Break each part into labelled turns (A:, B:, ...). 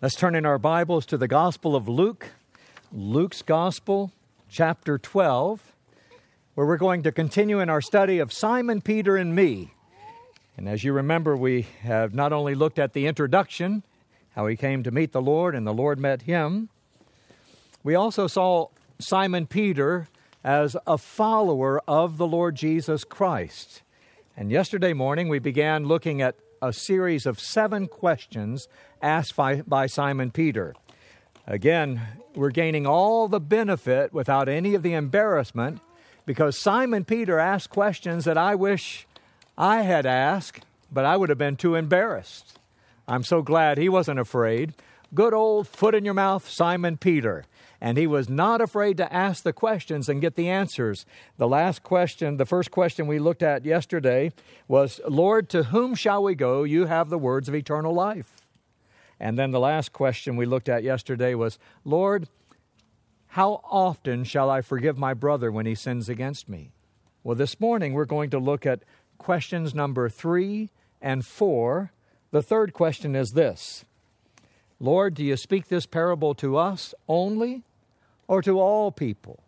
A: Let's turn in our Bibles to the Gospel of Luke, Luke's Gospel, chapter 12, where we're going to continue in our study of Simon, Peter, and me. And as you remember, we have not only looked at the introduction, how he came to meet the Lord and the Lord met him, we also saw Simon Peter as a follower of the Lord Jesus Christ. And yesterday morning, we began looking at a series of seven questions asked by, by Simon Peter. Again, we're gaining all the benefit without any of the embarrassment because Simon Peter asked questions that I wish I had asked, but I would have been too embarrassed. I'm so glad he wasn't afraid. Good old foot in your mouth Simon Peter and he was not afraid to ask the questions and get the answers. The last question, the first question we looked at yesterday was, Lord, to whom shall we go? You have the words of eternal life. And then the last question we looked at yesterday was, Lord, how often shall I forgive my brother when he sins against me? Well, this morning we're going to look at questions number three and four. The third question is this Lord, do you speak this parable to us only or to all people?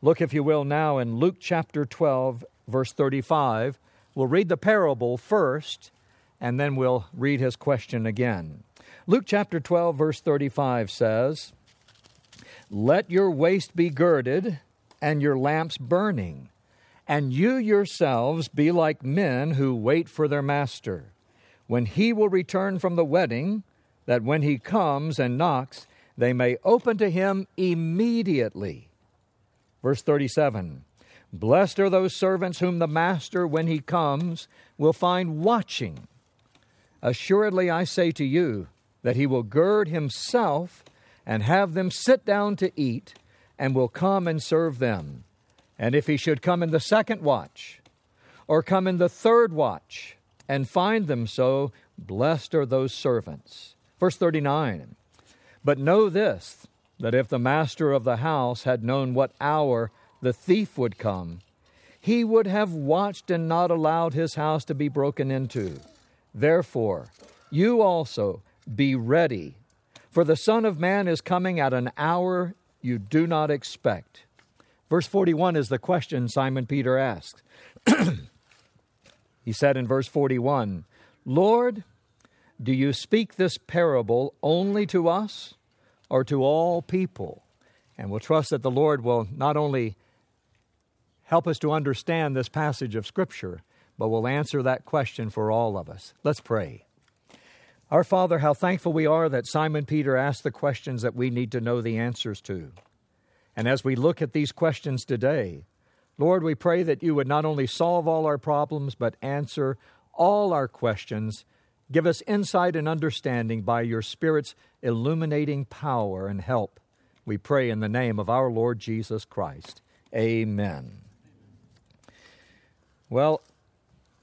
A: Look, if you will, now in Luke chapter 12, verse 35. We'll read the parable first, and then we'll read his question again. Luke chapter 12, verse 35 says, Let your waist be girded and your lamps burning, and you yourselves be like men who wait for their master, when he will return from the wedding, that when he comes and knocks, they may open to him immediately. Verse 37 Blessed are those servants whom the master, when he comes, will find watching. Assuredly, I say to you that he will gird himself and have them sit down to eat, and will come and serve them. And if he should come in the second watch, or come in the third watch, and find them so, blessed are those servants. Verse 39 but know this that if the master of the house had known what hour the thief would come, he would have watched and not allowed his house to be broken into. Therefore, you also be ready, for the Son of Man is coming at an hour you do not expect. Verse 41 is the question Simon Peter asked. he said in verse 41, Lord, do you speak this parable only to us or to all people? And we'll trust that the Lord will not only help us to understand this passage of Scripture, but will answer that question for all of us. Let's pray. Our Father, how thankful we are that Simon Peter asked the questions that we need to know the answers to. And as we look at these questions today, Lord, we pray that you would not only solve all our problems, but answer all our questions Give us insight and understanding by your Spirit's illuminating power and help. We pray in the name of our Lord Jesus Christ. Amen. Well,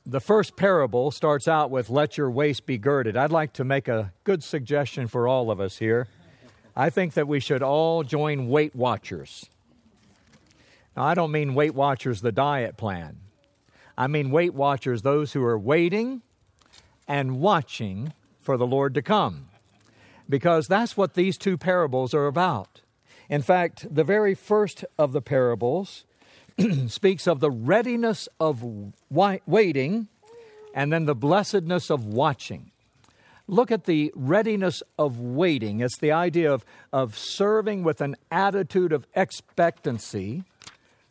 A: the first parable starts out with, Let your waist be girded. I'd like to make a good suggestion for all of us here. I think that we should all join Weight Watchers. Now, I don't mean Weight Watchers, the diet plan. I mean Weight Watchers, those who are waiting and watching for the Lord to come. Because that's what these two parables are about. In fact, the very first of the parables speaks of the readiness of waiting and then the blessedness of watching. Look at the readiness of waiting. It's the idea of, of serving with an attitude of expectancy,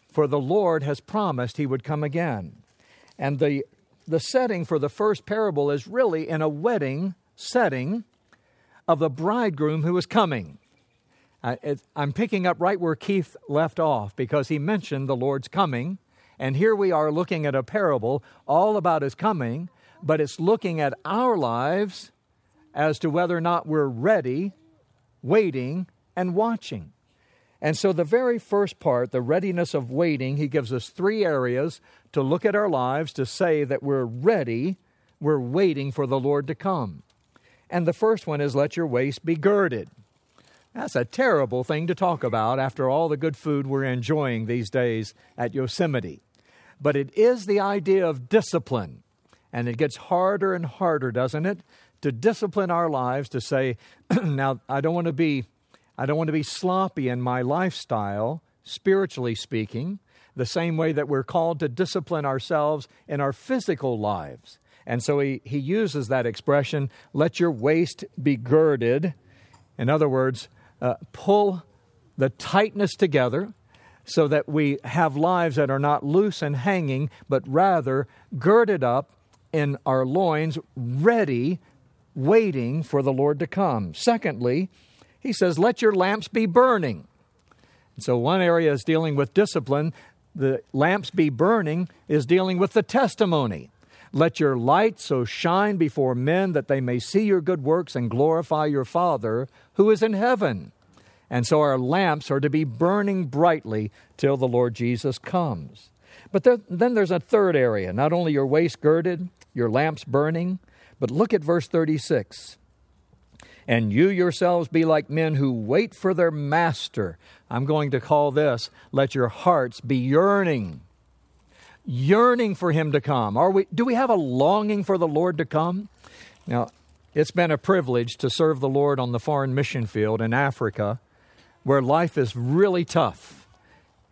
A: for the Lord has promised he would come again. And the the setting for the first parable is really in a wedding setting of the bridegroom who is coming. It, I'm picking up right where Keith left off because he mentioned the Lord's coming. And here we are looking at a parable all about his coming, but it's looking at our lives as to whether or not we're ready, waiting, and watching. And so, the very first part, the readiness of waiting, he gives us three areas to look at our lives to say that we're ready, we're waiting for the Lord to come. And the first one is let your waist be girded. That's a terrible thing to talk about after all the good food we're enjoying these days at Yosemite. But it is the idea of discipline. And it gets harder and harder, doesn't it, to discipline our lives to say, now I don't want to be I don't want to be sloppy in my lifestyle, spiritually speaking, the same way that we're called to discipline ourselves in our physical lives. And so he, he uses that expression, let your waist be girded. In other words, uh, pull the tightness together so that we have lives that are not loose and hanging, but rather girded up in our loins, ready, waiting for the Lord to come. Secondly, he says, let your lamps be burning. so one area is dealing with discipline. The lamps be burning is dealing with the testimony. Let your light so shine before men that they may see your good works and glorify your Father who is in heaven. And so our lamps are to be burning brightly till the Lord Jesus comes. But there, then there's a third area not only your waist girded, your lamps burning, but look at verse 36. And you yourselves be like men who wait for their master. I'm going to call this, let your hearts be yearning. Yearning for him to come. Are we, do we have a longing for the Lord to come? Now, it's been a privilege to serve the Lord on the foreign mission field in Africa, where life is really tough.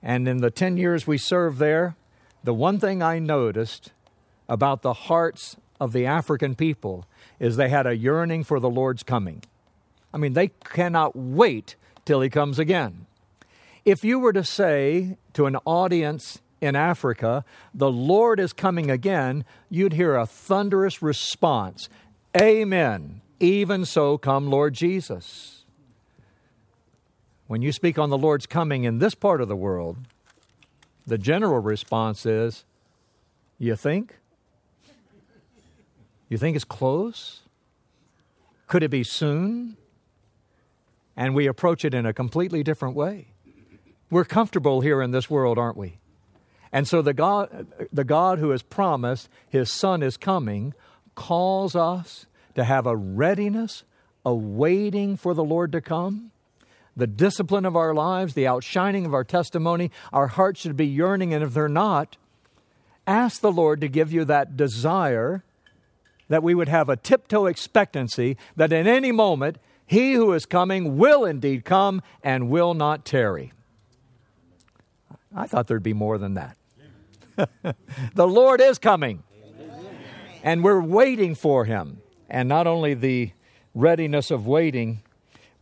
A: And in the 10 years we served there, the one thing I noticed about the hearts of the African people is they had a yearning for the Lord's coming. I mean, they cannot wait till he comes again. If you were to say to an audience in Africa, the Lord is coming again, you'd hear a thunderous response Amen. Even so, come Lord Jesus. When you speak on the Lord's coming in this part of the world, the general response is, You think? You think it's close? Could it be soon? And we approach it in a completely different way. We're comfortable here in this world, aren't we? And so the God, the God who has promised his Son is coming calls us to have a readiness, a waiting for the Lord to come. The discipline of our lives, the outshining of our testimony, our hearts should be yearning, and if they're not, ask the Lord to give you that desire that we would have a tiptoe expectancy that in any moment he who is coming will indeed come and will not tarry. I thought there'd be more than that. the Lord is coming, and we're waiting for him. And not only the readiness of waiting,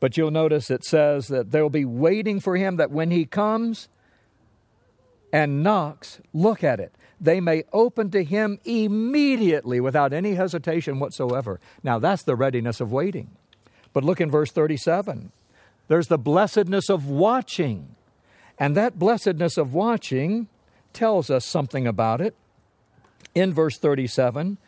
A: but you'll notice it says that they'll be waiting for him that when he comes and knocks, look at it they may open to him immediately without any hesitation whatsoever. Now, that's the readiness of waiting. But look in verse 37. There's the blessedness of watching. And that blessedness of watching tells us something about it. In verse 37,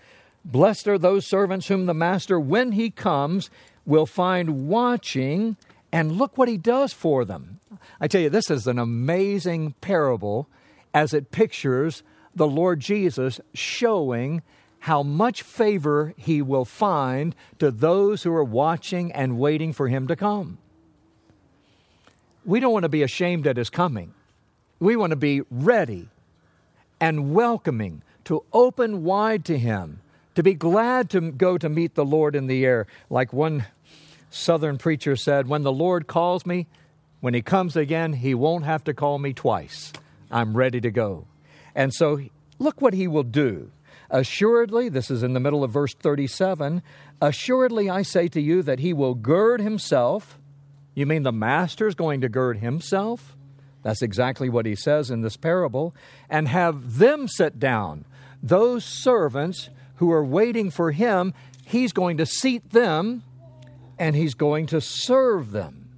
A: blessed are those servants whom the master, when he comes, will find watching, and look what he does for them. I tell you, this is an amazing parable as it pictures the Lord Jesus showing how much favor he will find to those who are watching and waiting for him to come. We don't want to be ashamed at his coming. We want to be ready and welcoming to open wide to him, to be glad to go to meet the Lord in the air. Like one southern preacher said, When the Lord calls me, when he comes again, he won't have to call me twice. I'm ready to go. And so look what he will do. Assuredly, this is in the middle of verse 37 Assuredly, I say to you that he will gird himself. You mean the master is going to gird himself? That's exactly what he says in this parable. And have them sit down. Those servants who are waiting for him, he's going to seat them and he's going to serve them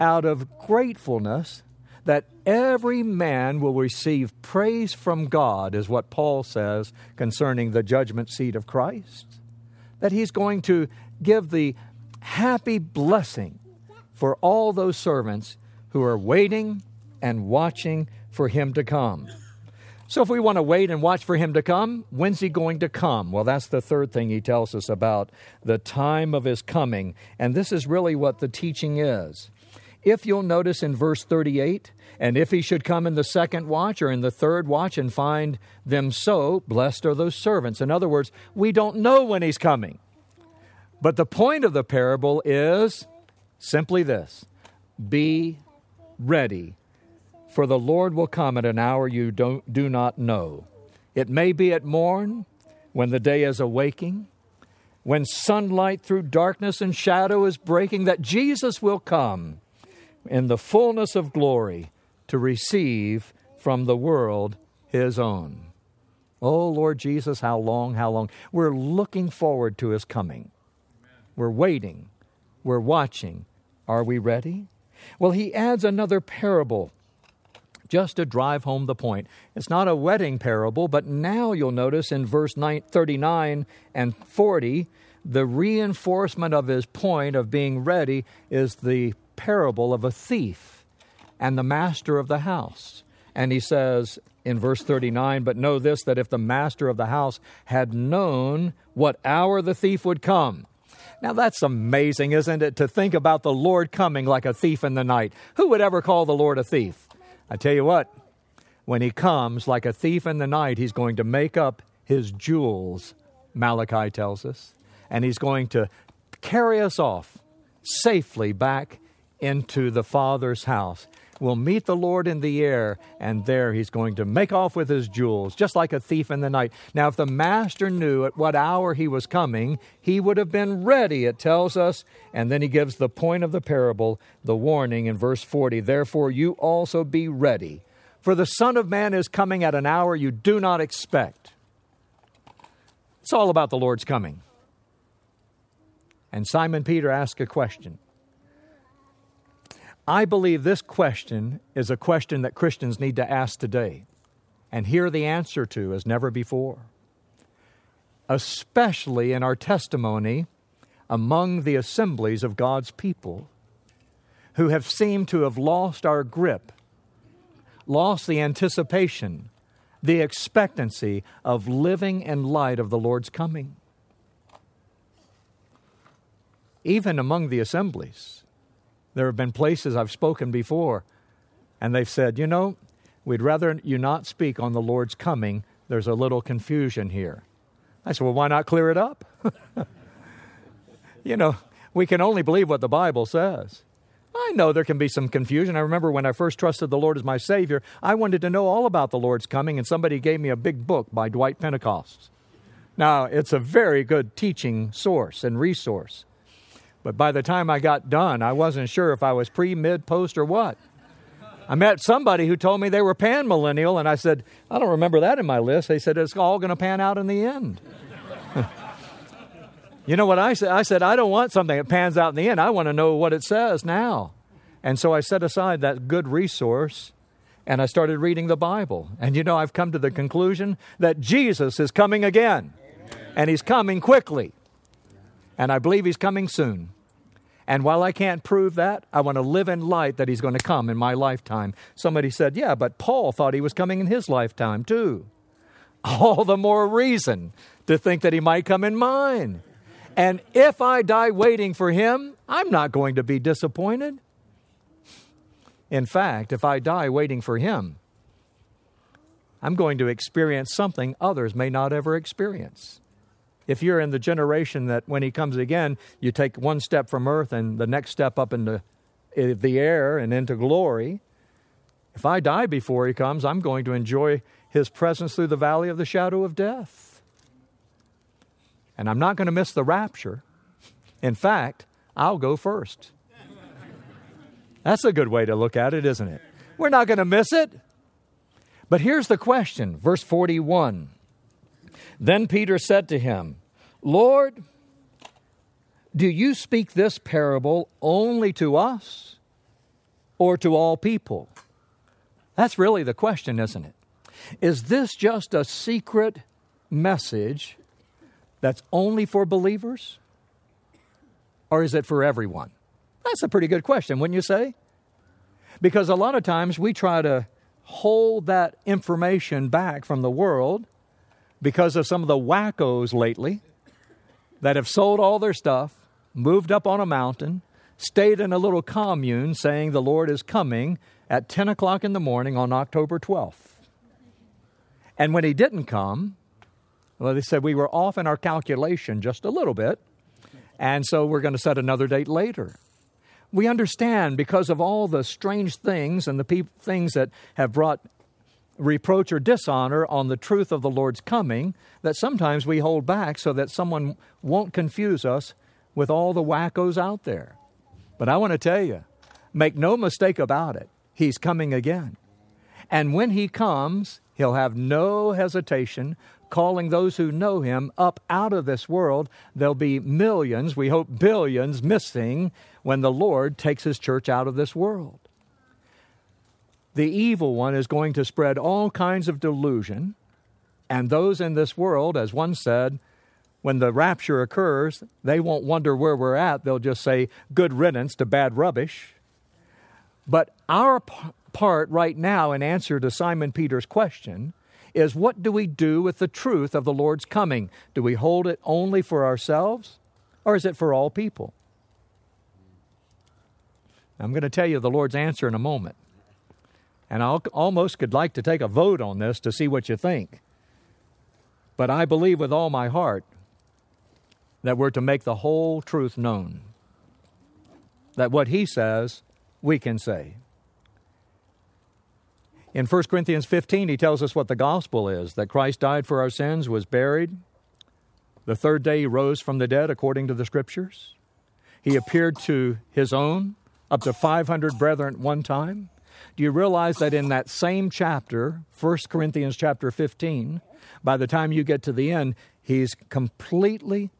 A: out of gratefulness that every man will receive praise from God, is what Paul says concerning the judgment seat of Christ. That he's going to give the happy blessing for all those servants who are waiting and watching for him to come. So, if we want to wait and watch for him to come, when's he going to come? Well, that's the third thing he tells us about the time of his coming. And this is really what the teaching is. If you'll notice in verse 38, and if he should come in the second watch or in the third watch and find them so, blessed are those servants. In other words, we don't know when he's coming. But the point of the parable is simply this be ready, for the Lord will come at an hour you don't, do not know. It may be at morn, when the day is awaking, when sunlight through darkness and shadow is breaking, that Jesus will come in the fullness of glory to receive from the world his own. Oh, Lord Jesus, how long, how long? We're looking forward to his coming. We're waiting. We're watching. Are we ready? Well, he adds another parable just to drive home the point. It's not a wedding parable, but now you'll notice in verse 39 and 40, the reinforcement of his point of being ready is the parable of a thief and the master of the house. And he says in verse 39 But know this, that if the master of the house had known what hour the thief would come, now that's amazing, isn't it, to think about the Lord coming like a thief in the night? Who would ever call the Lord a thief? I tell you what, when he comes like a thief in the night, he's going to make up his jewels, Malachi tells us, and he's going to carry us off safely back into the Father's house will meet the Lord in the air, and there he's going to make off with his jewels, just like a thief in the night. Now, if the master knew at what hour he was coming, he would have been ready, it tells us. And then he gives the point of the parable, the warning in verse 40 Therefore, you also be ready, for the Son of Man is coming at an hour you do not expect. It's all about the Lord's coming. And Simon Peter asked a question. I believe this question is a question that Christians need to ask today and hear the answer to as never before. Especially in our testimony among the assemblies of God's people who have seemed to have lost our grip, lost the anticipation, the expectancy of living in light of the Lord's coming. Even among the assemblies there have been places I've spoken before, and they've said, you know, we'd rather you not speak on the Lord's coming. There's a little confusion here. I said, well, why not clear it up? you know, we can only believe what the Bible says. I know there can be some confusion. I remember when I first trusted the Lord as my Savior, I wanted to know all about the Lord's coming, and somebody gave me a big book by Dwight Pentecost. Now, it's a very good teaching source and resource. But by the time I got done, I wasn't sure if I was pre, mid, post, or what. I met somebody who told me they were pan millennial, and I said, I don't remember that in my list. They said, it's all going to pan out in the end. you know what I said? I said, I don't want something that pans out in the end. I want to know what it says now. And so I set aside that good resource and I started reading the Bible. And you know, I've come to the conclusion that Jesus is coming again, Amen. and he's coming quickly and I believe He's coming soon. And while I can't prove that, I want to live in light that He's going to come in my lifetime. Somebody said, Yeah, but Paul thought He was coming in his lifetime too. All the more reason to think that He might come in mine. And if I die waiting for Him, I'm not going to be disappointed. In fact, if I die waiting for Him, I'm going to experience something others may not ever experience. If you're in the generation that when he comes again, you take one step from earth and the next step up into eh, the air and into glory, if I die before he comes, I'm going to enjoy his presence through the valley of the shadow of death. And I'm not going to miss the rapture. In fact, I'll go first. That's a good way to look at it, isn't it? We're not going to miss it. But here's the question, verse 41. Then Peter said to him, Lord, do you speak this parable only to us or to all people? That's really the question, isn't it? Is this just a secret message that's only for believers? Or is it for everyone? That's a pretty good question, wouldn't you say? Because a lot of times we try to hold that information back from the world because of some of the wackos lately that have sold all their stuff, moved up on a mountain, stayed in a little commune saying the Lord is coming at 10 o'clock in the morning on October 12th. And when he didn't come, well, they said we were off in our calculation just a little bit, And so we're going to set another date later. We understand because of all the strange things and the pe- things that have brought reproach or dishonor on the truth of the Lord's coming that sometimes we hold back so that someone won't confuse us with all the wackos out there. But I want to tell you, make no mistake about it, He's coming again. And when He comes, He'll have no hesitation calling those who know Him up out of this world. There'll be millions, we hope billions, missing when the Lord takes His church out of this world the evil one is going to spread all kinds of delusion, and those in this world, as one said, when the rapture occurs, they won't wonder where we're at. They'll just say, good riddance to bad rubbish. But our p- part right now, in answer to Simon Peter's question, is what do we do with the truth of the Lord's coming? Do we hold it only for ourselves, or is it for all people? I'm going to tell you the Lord's answer in a moment. And I almost could like to take a vote on this to see what you think. But I believe with all my heart that we're to make the whole truth known. That what he says, we can say. In 1 Corinthians 15, he tells us what the gospel is that Christ died for our sins, was buried. The third day he rose from the dead according to the scriptures. He appeared to his own, up to 500 brethren at one time. Do you realize that in that same chapter, 1 Corinthians chapter 15, by the time you get to the end, he's completely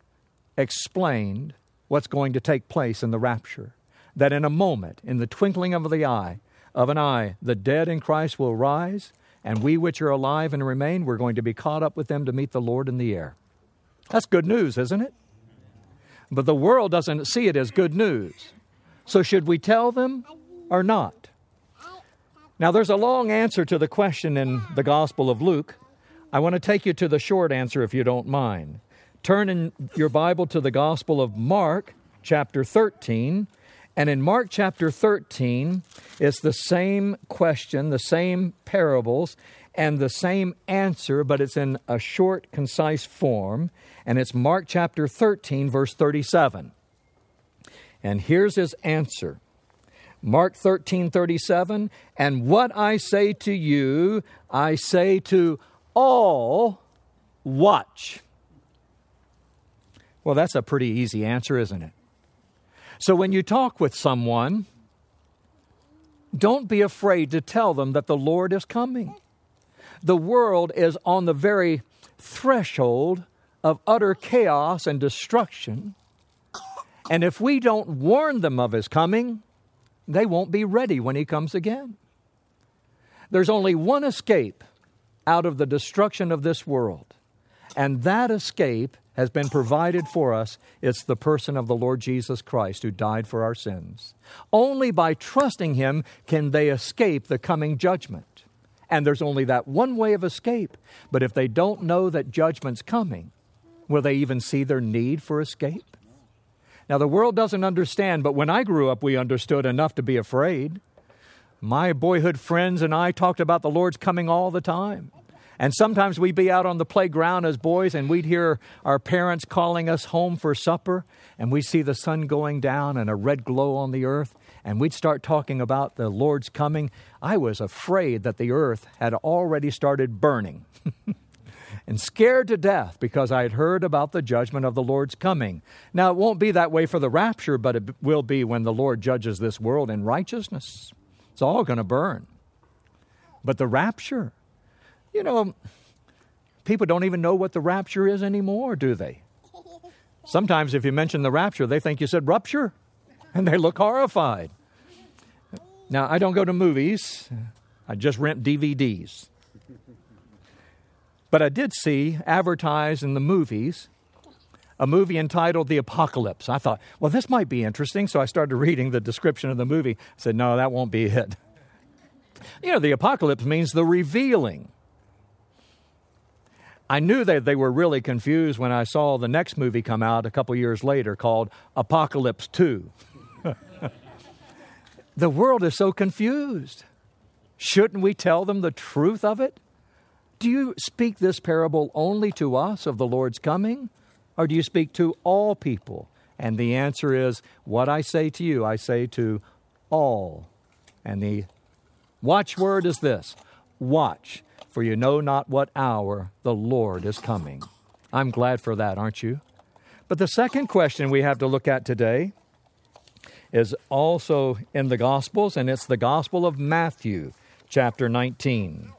A: explained what's going to take place in the rapture. That in a moment, in the twinkling of the eye, of an eye, the dead in Christ will rise, and we which are alive and remain, we're going to be caught up with them to meet the Lord in the air. That's good news, isn't it? But the world doesn't see it as good news. So should we tell them or not? Now, there's a long answer to the question in the Gospel of Luke. I want to take you to the short answer if you don't mind. Turn in your Bible to the Gospel of Mark, chapter 13. And in Mark chapter 13, it's the same question, the same parables, and the same answer, but it's in a short, concise form. And it's Mark chapter 13, verse 37. And here's his answer Mark 13, 37, and what I say to you, I say to all, watch. Well, that's a pretty easy answer, isn't it? So when you talk with someone, don't be afraid to tell them that the Lord is coming. The world is on the very threshold of utter chaos and destruction. And if we don't warn them of his coming, they won't be ready when he comes again. There's only one escape out of the destruction of this world, and that escape has been provided for us. It's the person of the Lord Jesus Christ who died for our sins. Only by trusting him can they escape the coming judgment. And there's only that one way of escape. But if they don't know that judgment's coming, will they even see their need for escape? Now, the world doesn't understand, but when I grew up, we understood enough to be afraid. My boyhood friends and I talked about the Lord's coming all the time. And sometimes we'd be out on the playground as boys and we'd hear our parents calling us home for supper, and we'd see the sun going down and a red glow on the earth, and we'd start talking about the Lord's coming. I was afraid that the earth had already started burning. and scared to death because I had heard about the judgment of the Lord's coming. Now, it won't be that way for the rapture, but it will be when the Lord judges this world in righteousness. It's all going to burn. But the rapture, you know, people don't even know what the rapture is anymore, do they? Sometimes if you mention the rapture, they think you said rupture, and they look horrified. Now, I don't go to movies, I just rent DVDs. But I did see advertised in the movies a movie entitled The Apocalypse. I thought, well, this might be interesting. So I started reading the description of the movie. I said, no, that won't be it. You know, the apocalypse means the revealing. I knew that they were really confused when I saw the next movie come out a couple years later called Apocalypse 2. the world is so confused. Shouldn't we tell them the truth of it? Do you speak this parable only to us of the Lord's coming, or do you speak to all people And the answer is what I say to you, I say to all. And the watchword is this watch, for you know not what hour the Lord is coming. I'm glad for that, aren't you? But the second question we have to look at today is also in the Gospels, and it's the Gospel of Matthew, chapter 19.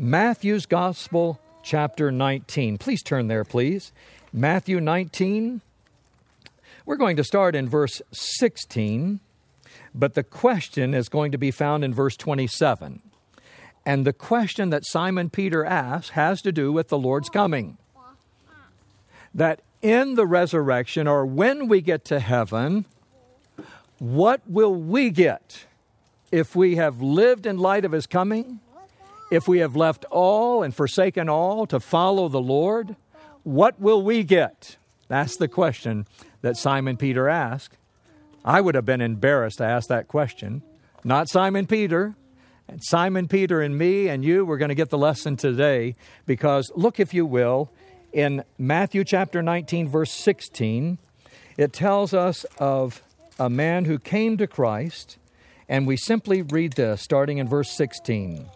A: Matthew's Gospel, chapter 19. Please turn there, please. Matthew 19. We're going to start in verse 16, but the question is going to be found in verse 27. And the question that Simon Peter asks has to do with the Lord's coming. That in the resurrection, or when we get to heaven, what will we get if we have lived in light of his coming? If we have left all and forsaken all to follow the Lord? What will we get? That's the question that Simon Peter asked. I would have been embarrassed to ask that question. Not Simon Peter. And Simon Peter and me and you, we're going to get the lesson today because look, if you will, in Matthew chapter 19, verse 16, it tells us of a man who came to Christ, and we simply read this starting in verse 16.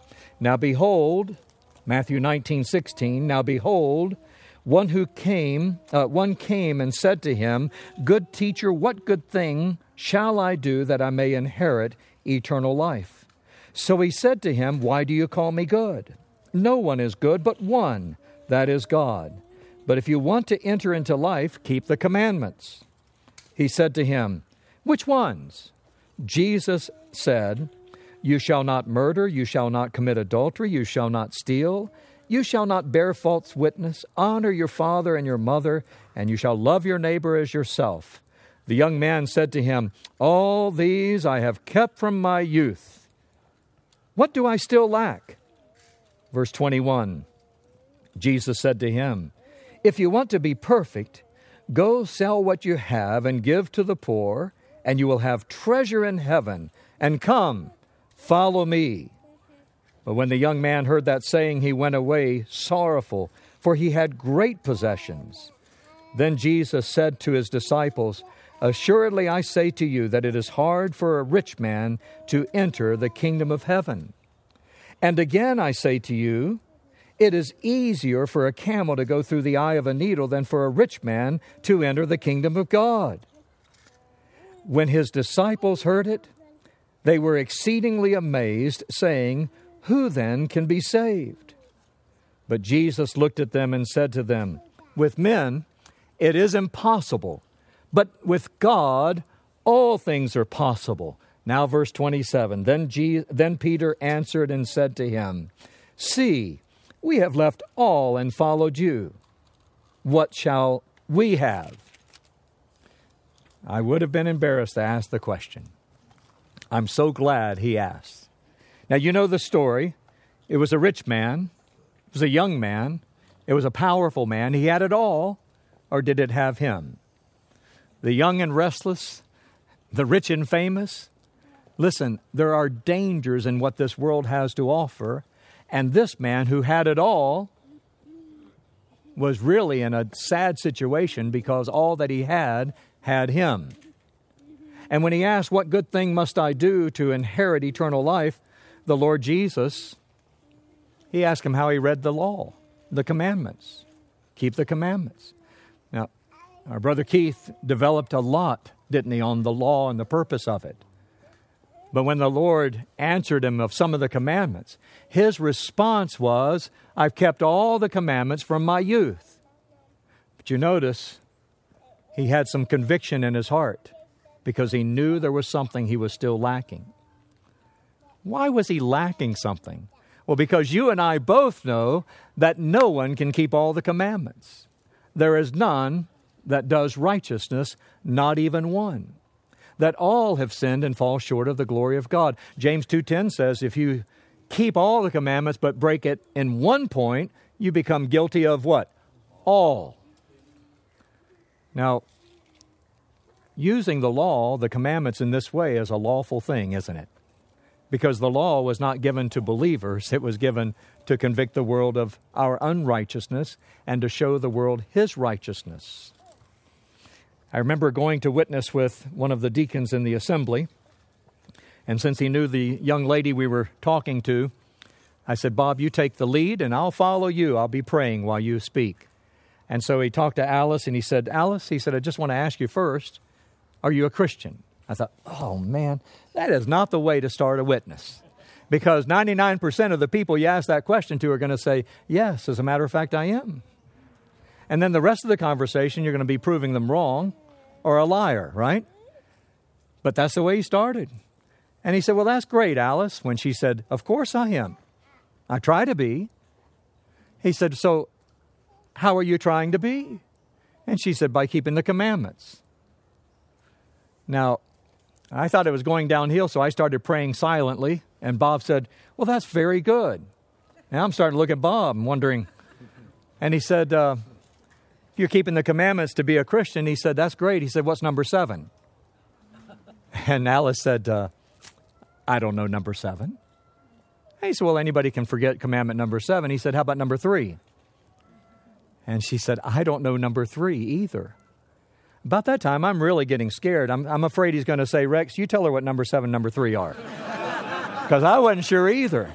A: Now behold, Matthew 19, 16, now behold, one who came, uh, one came and said to him, Good teacher, what good thing shall I do that I may inherit eternal life? So he said to him, Why do you call me good? No one is good but one, that is God. But if you want to enter into life, keep the commandments. He said to him, which ones? Jesus said, You shall not murder, you shall not commit adultery, you shall not steal, you shall not bear false witness, honor your father and your mother, and you shall love your neighbor as yourself. The young man said to him, All these I have kept from my youth. What do I still lack? Verse 21 Jesus said to him, If you want to be perfect, go sell what you have and give to the poor and you will have treasure in heaven. And come, follow me. But when the young man heard that saying, he went away sorrowful, for he had great possessions. Then Jesus said to his disciples, Assuredly I say to you that it is hard for a rich man to enter the kingdom of heaven. And again I say to you, it is easier for a camel to go through the eye of a needle than for a rich man to enter the kingdom of God. When his disciples heard it, they were exceedingly amazed, saying, Who then can be saved? But Jesus looked at them and said to them, With men it is impossible, but with God all things are possible. Now, verse 27 Then, Je- then Peter answered and said to him, See, we have left all and followed you. What shall we have? I would have been embarrassed to ask the question. I'm so glad he asked. Now, you know the story. It was a rich man, it was a young man, it was a powerful man. He had it all, or did it have him? The young and restless, the rich and famous. Listen, there are dangers in what this world has to offer, and this man who had it all was really in a sad situation because all that he had had him. And when he asked, What good thing must I do to inherit eternal life? the Lord Jesus, he asked him how he read the law, the commandments. Keep the commandments. Now, our brother Keith developed a lot, didn't he, on the law and the purpose of it. But when the Lord answered him of some of the commandments, his response was, I've kept all the commandments from my youth. But you notice, he had some conviction in his heart because he knew there was something he was still lacking. Why was he lacking something? Well, because you and I both know that no one can keep all the commandments. There is none that does righteousness, not even one. That all have sinned and fall short of the glory of God. James 2:10 says if you keep all the commandments but break it in one point, you become guilty of what? All. Now, using the law, the commandments in this way is a lawful thing, isn't it? Because the law was not given to believers, it was given to convict the world of our unrighteousness and to show the world his righteousness. I remember going to witness with one of the deacons in the assembly. And since he knew the young lady we were talking to, I said, Bob, you take the lead and I'll follow you. I'll be praying while you speak. And so he talked to Alice and he said, Alice, he said, I just want to ask you first, are you a Christian? I thought, oh man, that is not the way to start a witness. Because 99% of the people you ask that question to are going to say, yes, as a matter of fact, I am. And then the rest of the conversation, you're going to be proving them wrong or a liar, right? But that's the way he started. And he said, Well, that's great, Alice. When she said, Of course I am. I try to be. He said, So how are you trying to be? And she said, By keeping the commandments. Now, I thought it was going downhill, so I started praying silently. And Bob said, Well, that's very good. Now I'm starting to look at Bob and wondering. And he said, uh, If you're keeping the commandments to be a Christian, he said, That's great. He said, What's number seven? And Alice said, uh, I don't know number seven. He said, Well, anybody can forget commandment number seven. He said, How about number three? And she said, I don't know number three either. About that time, I'm really getting scared. I'm, I'm afraid he's going to say, Rex, you tell her what number seven, number three are. Because I wasn't sure either.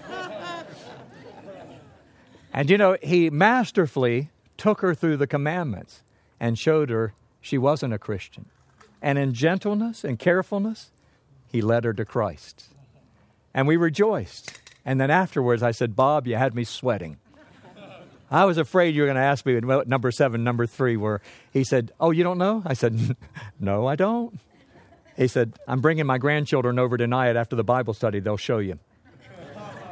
A: And you know, he masterfully took her through the commandments and showed her she wasn't a Christian. And in gentleness and carefulness, he led her to Christ. And we rejoiced. And then afterwards, I said, Bob, you had me sweating. I was afraid you were going to ask me what number seven, number three were. He said, Oh, you don't know? I said, No, I don't. He said, I'm bringing my grandchildren over tonight after the Bible study. They'll show you.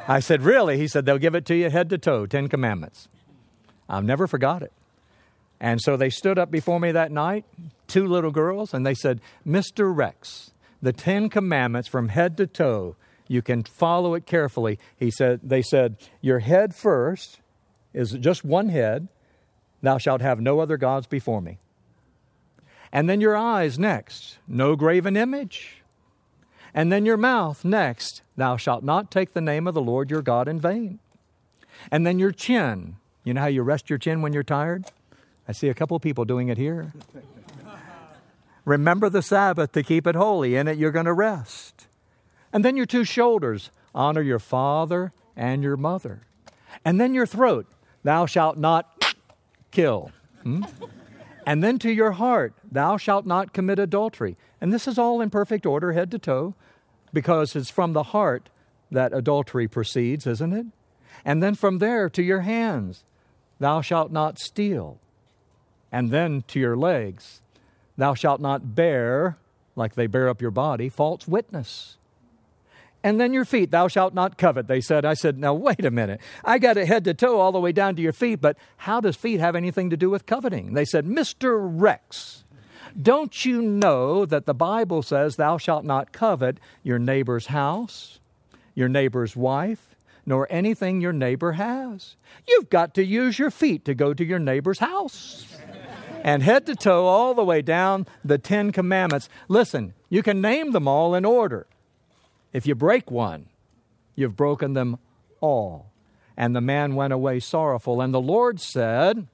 A: I said, Really? He said, They'll give it to you head to toe, Ten Commandments. I've never forgot it. And so they stood up before me that night, two little girls, and they said, Mr. Rex, the Ten Commandments from head to toe, you can follow it carefully. He said, they said, Your head first is just one head. Thou shalt have no other gods before me. And then your eyes next, no graven image. And then your mouth next, thou shalt not take the name of the Lord your God in vain. And then your chin, you know how you rest your chin when you're tired? I see a couple people doing it here. Remember the Sabbath to keep it holy. In it, you're going to rest. And then your two shoulders honor your father and your mother. And then your throat thou shalt not kill. Hmm? And then to your heart, thou shalt not commit adultery. And this is all in perfect order, head to toe, because it's from the heart that adultery proceeds, isn't it? And then from there to your hands, thou shalt not steal. And then to your legs, thou shalt not bear, like they bear up your body, false witness. And then your feet, thou shalt not covet, they said. I said, now wait a minute. I got it head to toe all the way down to your feet, but how does feet have anything to do with coveting? They said, Mr. Rex, don't you know that the Bible says thou shalt not covet your neighbor's house, your neighbor's wife, nor anything your neighbor has? You've got to use your feet to go to your neighbor's house. and head to toe all the way down the Ten Commandments. Listen, you can name them all in order. If you break one, you've broken them all. And the man went away sorrowful. And the Lord said,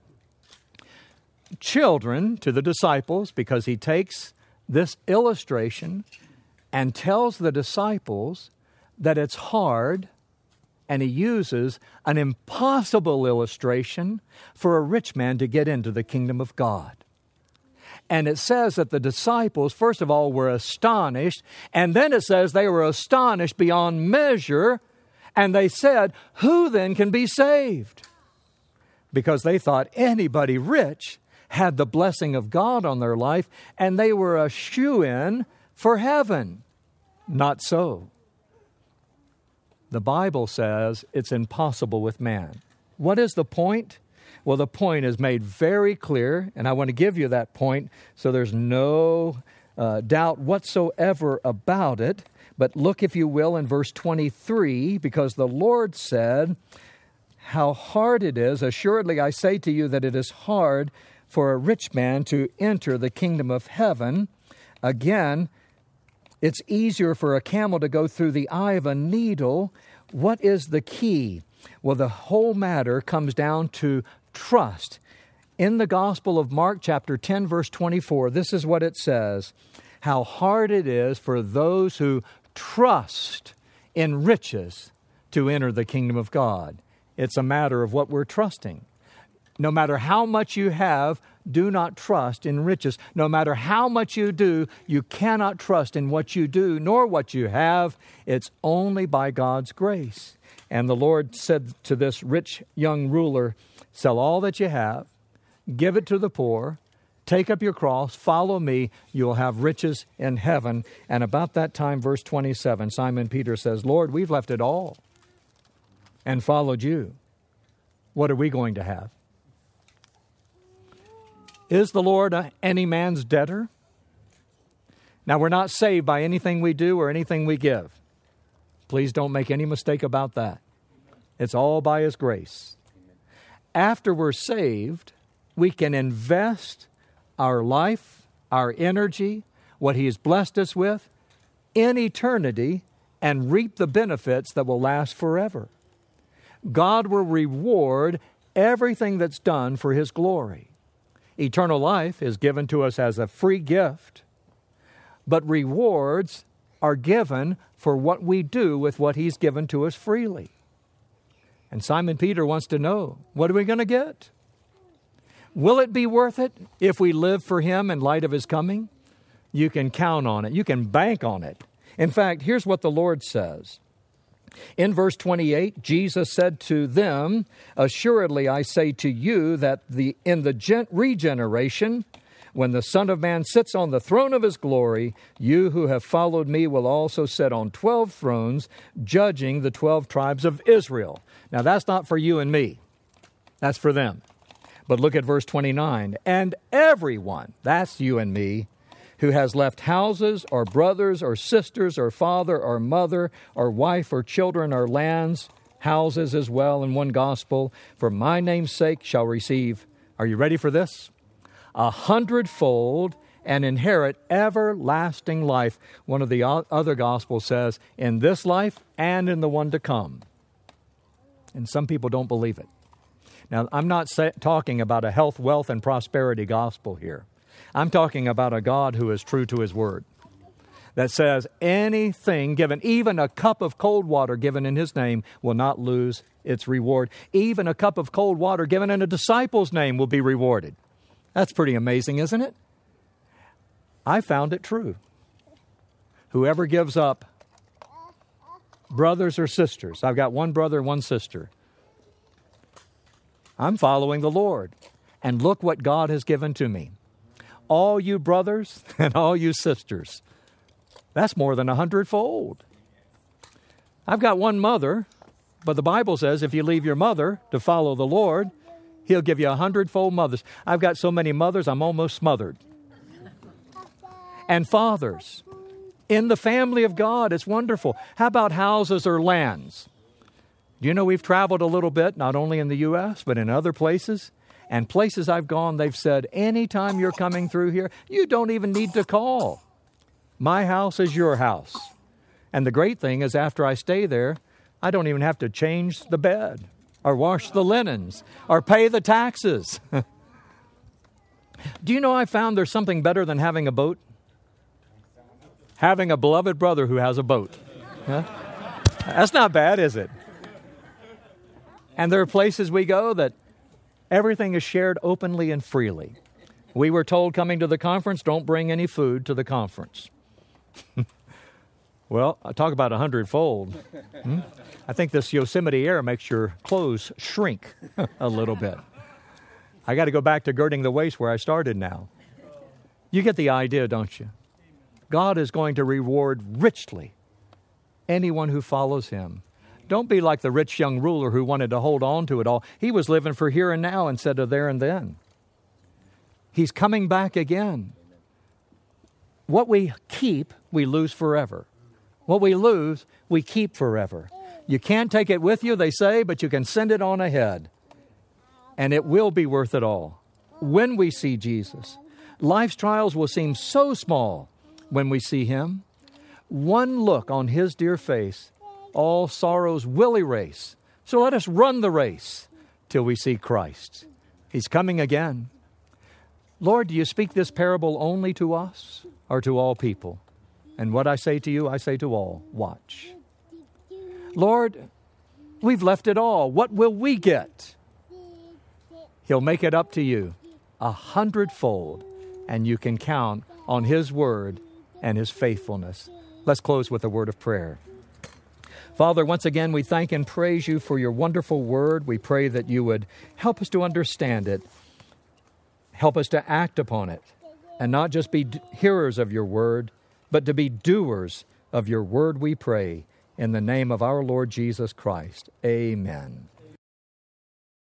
A: Children to the disciples, because he takes this illustration and tells the disciples that it's hard, and he uses an impossible illustration for a rich man to get into the kingdom of God. And it says that the disciples, first of all, were astonished. And then it says they were astonished beyond measure. And they said, Who then can be saved? Because they thought anybody rich had the blessing of God on their life and they were a shoe in for heaven. Not so. The Bible says it's impossible with man. What is the point? Well, the point is made very clear, and I want to give you that point so there's no uh, doubt whatsoever about it. But look, if you will, in verse 23, because the Lord said, How hard it is, assuredly I say to you that it is hard for a rich man to enter the kingdom of heaven. Again, it's easier for a camel to go through the eye of a needle. What is the key? Well, the whole matter comes down to trust In the Gospel of Mark, chapter 10, verse 24, this is what it says How hard it is for those who trust in riches to enter the kingdom of God. It's a matter of what we're trusting. No matter how much you have, do not trust in riches. No matter how much you do, you cannot trust in what you do nor what you have. It's only by God's grace. And the Lord said to this rich young ruler, Sell all that you have, give it to the poor, take up your cross, follow me, you'll have riches in heaven. And about that time, verse 27, Simon Peter says, Lord, we've left it all and followed you. What are we going to have? Is the Lord any man's debtor? Now, we're not saved by anything we do or anything we give. Please don't make any mistake about that. It's all by His grace. After we're saved, we can invest our life, our energy, what He has blessed us with, in eternity and reap the benefits that will last forever. God will reward everything that's done for His glory. Eternal life is given to us as a free gift, but rewards are given for what we do with what He's given to us freely. And Simon Peter wants to know what are we going to get? Will it be worth it if we live for Him in light of His coming? You can count on it, you can bank on it. In fact, here's what the Lord says in verse 28, Jesus said to them, Assuredly I say to you that the, in the regeneration, when the Son of Man sits on the throne of his glory, you who have followed me will also sit on 12 thrones, judging the 12 tribes of Israel. Now, that's not for you and me, that's for them. But look at verse 29. And everyone, that's you and me, who has left houses or brothers or sisters or father or mother or wife or children or lands, houses as well in one gospel, for my name's sake shall receive. Are you ready for this? A hundredfold and inherit everlasting life. One of the other gospels says, in this life and in the one to come. And some people don't believe it. Now, I'm not talking about a health, wealth, and prosperity gospel here. I'm talking about a God who is true to his word. That says anything given, even a cup of cold water given in his name, will not lose its reward. Even a cup of cold water given in a disciple's name will be rewarded. That's pretty amazing, isn't it? I found it true. Whoever gives up brothers or sisters, I've got one brother and one sister. I'm following the Lord. And look what God has given to me all you brothers and all you sisters. That's more than a hundredfold. I've got one mother, but the Bible says if you leave your mother to follow the Lord, He'll give you a hundredfold mothers. I've got so many mothers, I'm almost smothered. And fathers. In the family of God, it's wonderful. How about houses or lands? Do you know we've traveled a little bit, not only in the U.S., but in other places? And places I've gone, they've said, anytime you're coming through here, you don't even need to call. My house is your house. And the great thing is, after I stay there, I don't even have to change the bed or wash the linens or pay the taxes. Do you know I found there's something better than having a boat? Having a beloved brother who has a boat. Huh? That's not bad, is it? And there are places we go that Everything is shared openly and freely. We were told coming to the conference, don't bring any food to the conference. well, I talk about a hundredfold. Hmm? I think this Yosemite air makes your clothes shrink a little bit. I got to go back to girding the waist where I started now. You get the idea, don't you? God is going to reward richly anyone who follows him. Don't be like the rich young ruler who wanted to hold on to it all. He was living for here and now instead of there and then. He's coming back again. What we keep, we lose forever. What we lose, we keep forever. You can't take it with you, they say, but you can send it on ahead. And it will be worth it all when we see Jesus. Life's trials will seem so small when we see Him. One look on His dear face all sorrows will erase. So let us run the race till we see Christ. He's coming again. Lord, do you speak this parable only to us or to all people? And what I say to you, I say to all watch. Lord, we've left it all. What will we get? He'll make it up to you a hundredfold, and you can count on His word and His faithfulness. Let's close with a word of prayer. Father, once again, we thank and praise you for your wonderful word. We pray that you would help us to understand it, help us to act upon it, and not just be hearers of your word, but to be doers of your word, we pray. In the name of our Lord Jesus Christ. Amen.